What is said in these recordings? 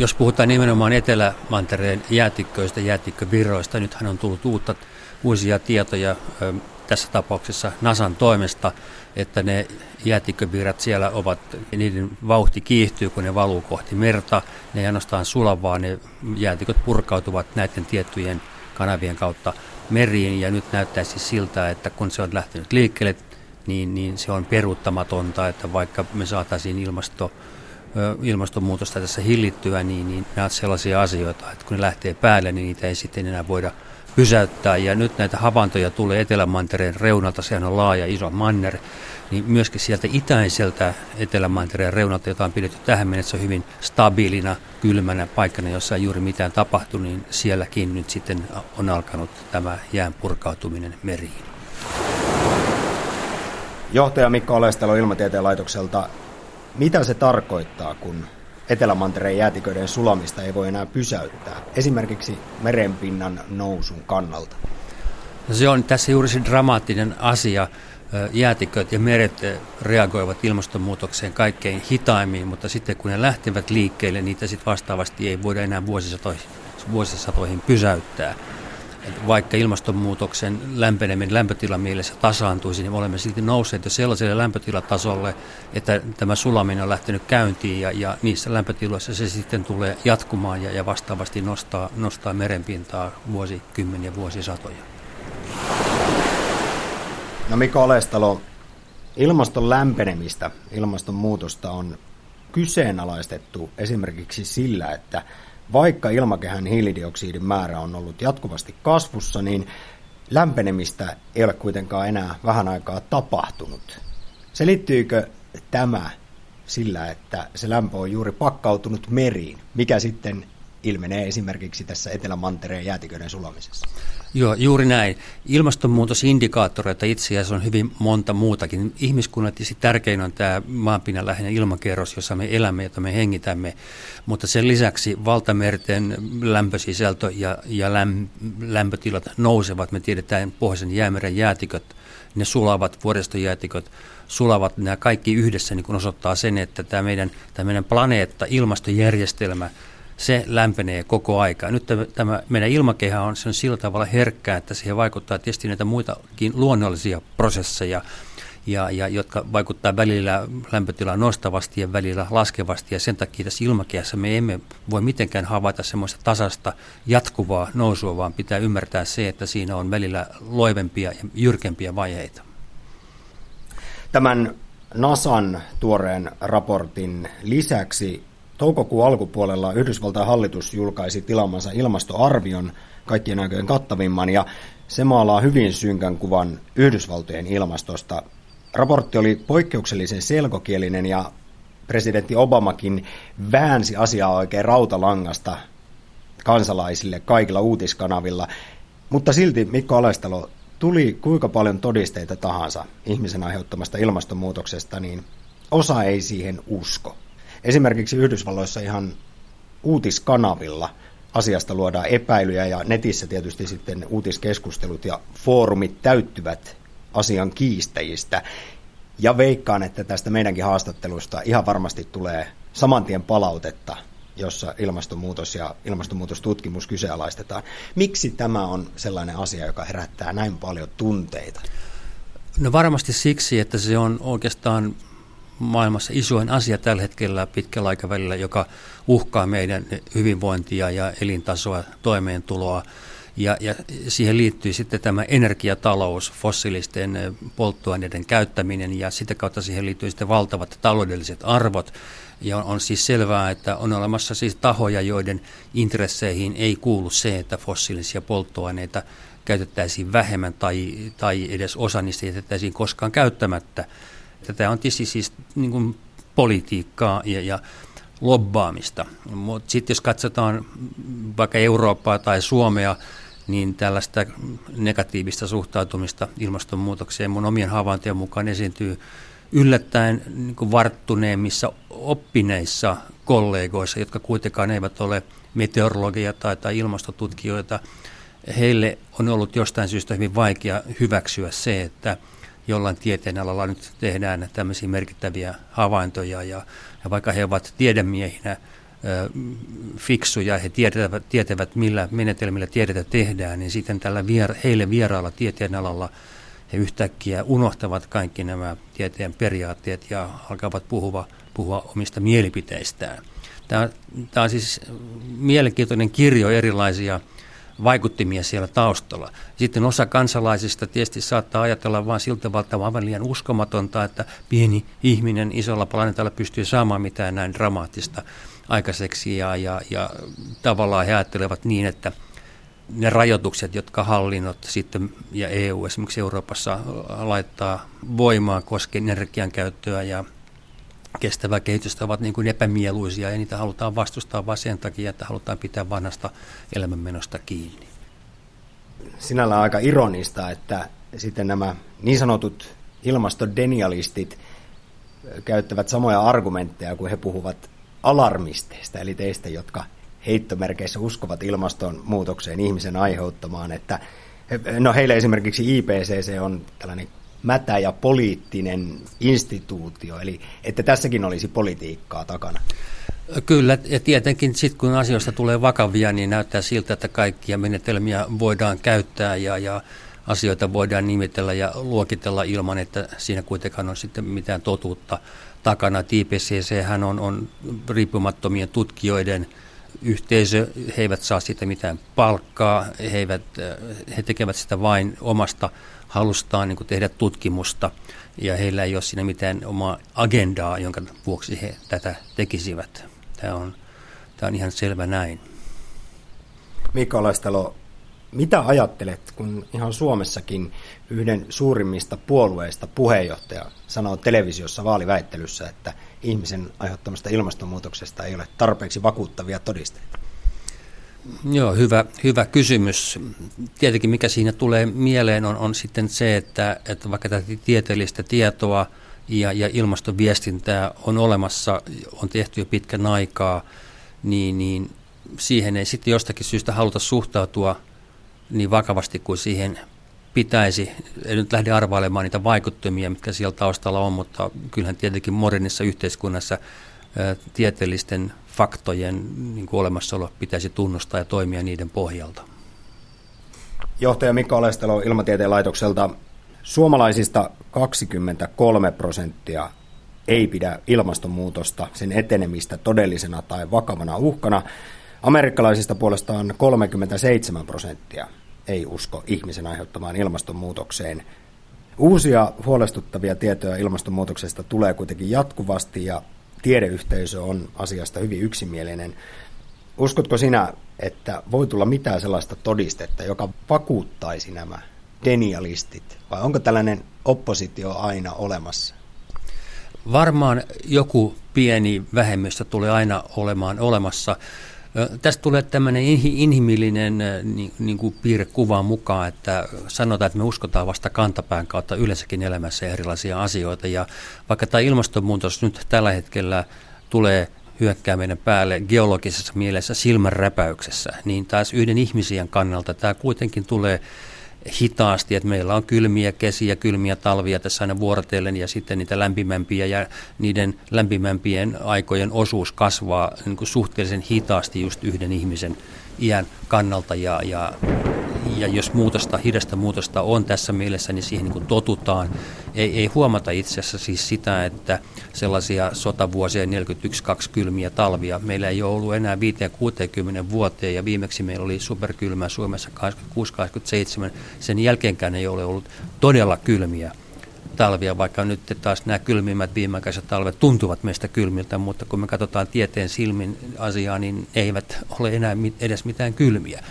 jos puhutaan nimenomaan Etelämantereen jäätikköistä, jäätikkövirroista, nythän on tullut uutta, uusia tietoja tässä tapauksessa Nasan toimesta, että ne jäätikkövirrat siellä ovat, niiden vauhti kiihtyy, kun ne valuu kohti merta. Ne ei ainoastaan sula, vaan ne jäätiköt purkautuvat näiden tiettyjen kanavien kautta meriin. Ja nyt näyttäisi siltä, että kun se on lähtenyt liikkeelle, niin, niin se on peruuttamatonta, että vaikka me saataisiin ilmasto, ilmastonmuutosta tässä hillittyä, niin, niin nämä ovat sellaisia asioita, että kun ne lähtee päälle, niin niitä ei sitten enää voida pysäyttää. Ja nyt näitä havaintoja tulee Etelämantereen reunalta, sehän on laaja iso manner, niin myöskin sieltä itäiseltä Etelämantereen reunalta, jota on pidetty tähän mennessä hyvin stabiilina, kylmänä paikkana, jossa ei juuri mitään tapahtu, niin sielläkin nyt sitten on alkanut tämä jään purkautuminen meriin. Johtaja Mikko Olestalo Ilmatieteen laitokselta, mitä se tarkoittaa, kun Etelämantereen jäätiköiden sulamista ei voi enää pysäyttää, esimerkiksi merenpinnan nousun kannalta? No se on tässä juuri se dramaattinen asia. Jäätiköt ja meret reagoivat ilmastonmuutokseen kaikkein hitaimmin, mutta sitten kun ne lähtevät liikkeelle, niitä sitten vastaavasti ei voida enää vuosisatoihin, vuosisatoihin pysäyttää vaikka ilmastonmuutoksen lämpeneminen lämpötila mielessä tasaantuisi, niin me olemme silti nousseet jo sellaiselle lämpötilatasolle, että tämä sulaminen on lähtenyt käyntiin ja, ja niissä lämpötiloissa se sitten tulee jatkumaan ja, ja vastaavasti nostaa, nostaa merenpintaa vuosikymmeniä, vuosisatoja. No Mikko Olestalo, ilmaston lämpenemistä, ilmastonmuutosta on kyseenalaistettu esimerkiksi sillä, että vaikka ilmakehän hiilidioksidin määrä on ollut jatkuvasti kasvussa, niin lämpenemistä ei ole kuitenkaan enää vähän aikaa tapahtunut. Selittyykö tämä sillä, että se lämpö on juuri pakkautunut meriin, mikä sitten ilmenee esimerkiksi tässä Etelämantereen jäätiköiden sulamisessa. Joo, juuri näin. Ilmastonmuutosindikaattoreita itse asiassa on hyvin monta muutakin. Ihmiskunnat tietysti tärkein on tämä maanpinnan läheinen ilmakerros, jossa me elämme, jota me hengitämme, mutta sen lisäksi valtamerten lämpösisältö ja, ja läm, lämpötilat nousevat. Me tiedetään pohjoisen jäämeren jäätiköt, ne sulavat, vuoristojäätiköt sulavat, nämä kaikki yhdessä niin kun osoittaa sen, että tämä meidän, tämä meidän planeetta, ilmastojärjestelmä – se lämpenee koko aika. Nyt tämä, meidän ilmakehä on, se on sillä tavalla herkkää, että siihen vaikuttaa tietysti näitä muitakin luonnollisia prosesseja, ja, ja, jotka vaikuttaa välillä lämpötilaa nostavasti ja välillä laskevasti. Ja sen takia tässä ilmakehässä me emme voi mitenkään havaita semmoista tasasta jatkuvaa nousua, vaan pitää ymmärtää se, että siinä on välillä loivempia ja jyrkempiä vaiheita. Tämän NASAn tuoreen raportin lisäksi Toukokuun alkupuolella Yhdysvaltain hallitus julkaisi tilaamansa ilmastoarvion kaikkien aikojen kattavimman ja se maalaa hyvin synkän kuvan Yhdysvaltojen ilmastosta. Raportti oli poikkeuksellisen selkokielinen ja presidentti Obamakin väänsi asiaa oikein rautalangasta kansalaisille kaikilla uutiskanavilla. Mutta silti Mikko Alestalo tuli kuinka paljon todisteita tahansa ihmisen aiheuttamasta ilmastonmuutoksesta, niin osa ei siihen usko. Esimerkiksi Yhdysvalloissa ihan uutiskanavilla asiasta luodaan epäilyjä ja netissä tietysti sitten uutiskeskustelut ja foorumit täyttyvät asian kiistäjistä. Ja veikkaan, että tästä meidänkin haastattelusta ihan varmasti tulee samantien palautetta, jossa ilmastonmuutos ja ilmastonmuutostutkimus kyseenalaistetaan. Miksi tämä on sellainen asia, joka herättää näin paljon tunteita? No varmasti siksi, että se on oikeastaan maailmassa isoin asia tällä hetkellä pitkällä aikavälillä, joka uhkaa meidän hyvinvointia ja elintasoa, toimeentuloa. Ja, ja siihen liittyy sitten tämä energiatalous, fossiilisten polttoaineiden käyttäminen ja sitä kautta siihen liittyy sitten valtavat taloudelliset arvot. Ja on, on siis selvää, että on olemassa siis tahoja, joiden intresseihin ei kuulu se, että fossiilisia polttoaineita käytettäisiin vähemmän tai, tai edes osa niistä jätettäisiin koskaan käyttämättä. Tämä on tietysti siis niin kuin politiikkaa ja, ja lobbaamista. Mutta sitten jos katsotaan vaikka Eurooppaa tai Suomea, niin tällaista negatiivista suhtautumista ilmastonmuutokseen mun omien havaintojen mukaan esiintyy yllättäen niin kuin varttuneemmissa oppineissa kollegoissa, jotka kuitenkaan eivät ole meteorologia tai, tai ilmastotutkijoita. Heille on ollut jostain syystä hyvin vaikea hyväksyä se, että – jollain tieteenalalla nyt tehdään tämmöisiä merkittäviä havaintoja ja, ja vaikka he ovat tiedemiehinä fiksuja, he tietävät, tietävät millä menetelmillä tiedettä tehdään, niin sitten tällä vier, heille vieraalla tieteen alalla he yhtäkkiä unohtavat kaikki nämä tieteen periaatteet ja alkavat puhua, puhua omista mielipiteistään. Tämä, tämä on siis mielenkiintoinen kirjo erilaisia vaikuttimia siellä taustalla. Sitten osa kansalaisista tietysti saattaa ajatella vain siltä tavalla, aivan liian uskomatonta, että pieni ihminen isolla planeetalla pystyy saamaan mitään näin dramaattista aikaiseksi ja, ja, ja tavallaan he ajattelevat niin, että ne rajoitukset, jotka hallinnot sitten ja EU esimerkiksi Euroopassa laittaa voimaan koskien energian käyttöä ja kestävää kehitystä ovat niin kuin epämieluisia ja niitä halutaan vastustaa vain sen takia, että halutaan pitää vanhasta elämänmenosta kiinni. Sinällä aika ironista, että sitten nämä niin sanotut ilmastodenialistit käyttävät samoja argumentteja, kun he puhuvat alarmisteista, eli teistä, jotka heittomerkeissä uskovat ilmastonmuutokseen ihmisen aiheuttamaan, että no heille esimerkiksi IPCC on tällainen mätä ja poliittinen instituutio, eli että tässäkin olisi politiikkaa takana. Kyllä, ja tietenkin sitten kun asioista tulee vakavia, niin näyttää siltä, että kaikkia menetelmiä voidaan käyttää ja, ja asioita voidaan nimitellä ja luokitella ilman, että siinä kuitenkaan on sitten mitään totuutta takana. Hän on, on riippumattomien tutkijoiden yhteisö, he eivät saa siitä mitään palkkaa, he, eivät, he tekevät sitä vain omasta halustaan niin tehdä tutkimusta ja heillä ei ole siinä mitään omaa agendaa, jonka vuoksi he tätä tekisivät. Tämä on, tämä on ihan selvä näin. Mikko Olestalo, mitä ajattelet, kun ihan Suomessakin yhden suurimmista puolueista puheenjohtaja sanoo televisiossa vaaliväittelyssä, että ihmisen aiheuttamasta ilmastonmuutoksesta ei ole tarpeeksi vakuuttavia todisteita? Joo, hyvä, hyvä kysymys. Tietenkin mikä siinä tulee mieleen on, on sitten se, että, että vaikka tätä tieteellistä tietoa ja, ja ilmastoviestintää on olemassa, on tehty jo pitkän aikaa, niin, niin siihen ei sitten jostakin syystä haluta suhtautua niin vakavasti kuin siihen pitäisi. En nyt lähde arvailemaan niitä vaikuttimia, mitkä siellä taustalla on, mutta kyllähän tietenkin modernissa yhteiskunnassa tieteellisten faktojen niin kuin olemassaolo pitäisi tunnustaa ja toimia niiden pohjalta. Johtaja Mikko Olestalo Ilmatieteen laitokselta. Suomalaisista 23 prosenttia ei pidä ilmastonmuutosta, sen etenemistä todellisena tai vakavana uhkana. Amerikkalaisista puolestaan 37 prosenttia ei usko ihmisen aiheuttamaan ilmastonmuutokseen. Uusia huolestuttavia tietoja ilmastonmuutoksesta tulee kuitenkin jatkuvasti ja tiedeyhteisö on asiasta hyvin yksimielinen. Uskotko sinä, että voi tulla mitään sellaista todistetta, joka vakuuttaisi nämä denialistit, vai onko tällainen oppositio aina olemassa? Varmaan joku pieni vähemmistö tulee aina olemaan olemassa. Tästä tulee tämmöinen inhimillinen niin, kuin piirre kuvaan mukaan, että sanotaan, että me uskotaan vasta kantapään kautta yleensäkin elämässä erilaisia asioita. Ja vaikka tämä ilmastonmuutos nyt tällä hetkellä tulee hyökkää meidän päälle geologisessa mielessä silmänräpäyksessä, niin taas yhden ihmisiän kannalta tämä kuitenkin tulee hitaasti, että meillä on kylmiä kesiä, kylmiä talvia tässä aina vuorotellen ja sitten niitä lämpimämpiä ja niiden lämpimämpien aikojen osuus kasvaa niin kuin suhteellisen hitaasti just yhden ihmisen iän kannalta ja, ja ja jos muutosta, hidasta muutosta on tässä mielessä, niin siihen niin kuin totutaan. Ei, ei huomata itse asiassa siis sitä, että sellaisia sotavuosia 41-2 kylmiä talvia meillä ei ole ollut enää 5-60 vuoteen ja viimeksi meillä oli superkylmä Suomessa 86-87. Sen jälkeenkään ei ole ollut todella kylmiä talvia, vaikka nyt taas nämä kylmimmät viimeaikaiset talvet tuntuvat meistä kylmiltä, mutta kun me katsotaan tieteen silmin asiaa, niin eivät ole enää edes mitään kylmiä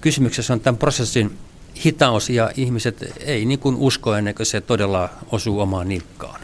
kysymyksessä on tämän prosessin hitaus ja ihmiset ei niin kuin usko ennen kuin se todella osuu omaan nilkkaan.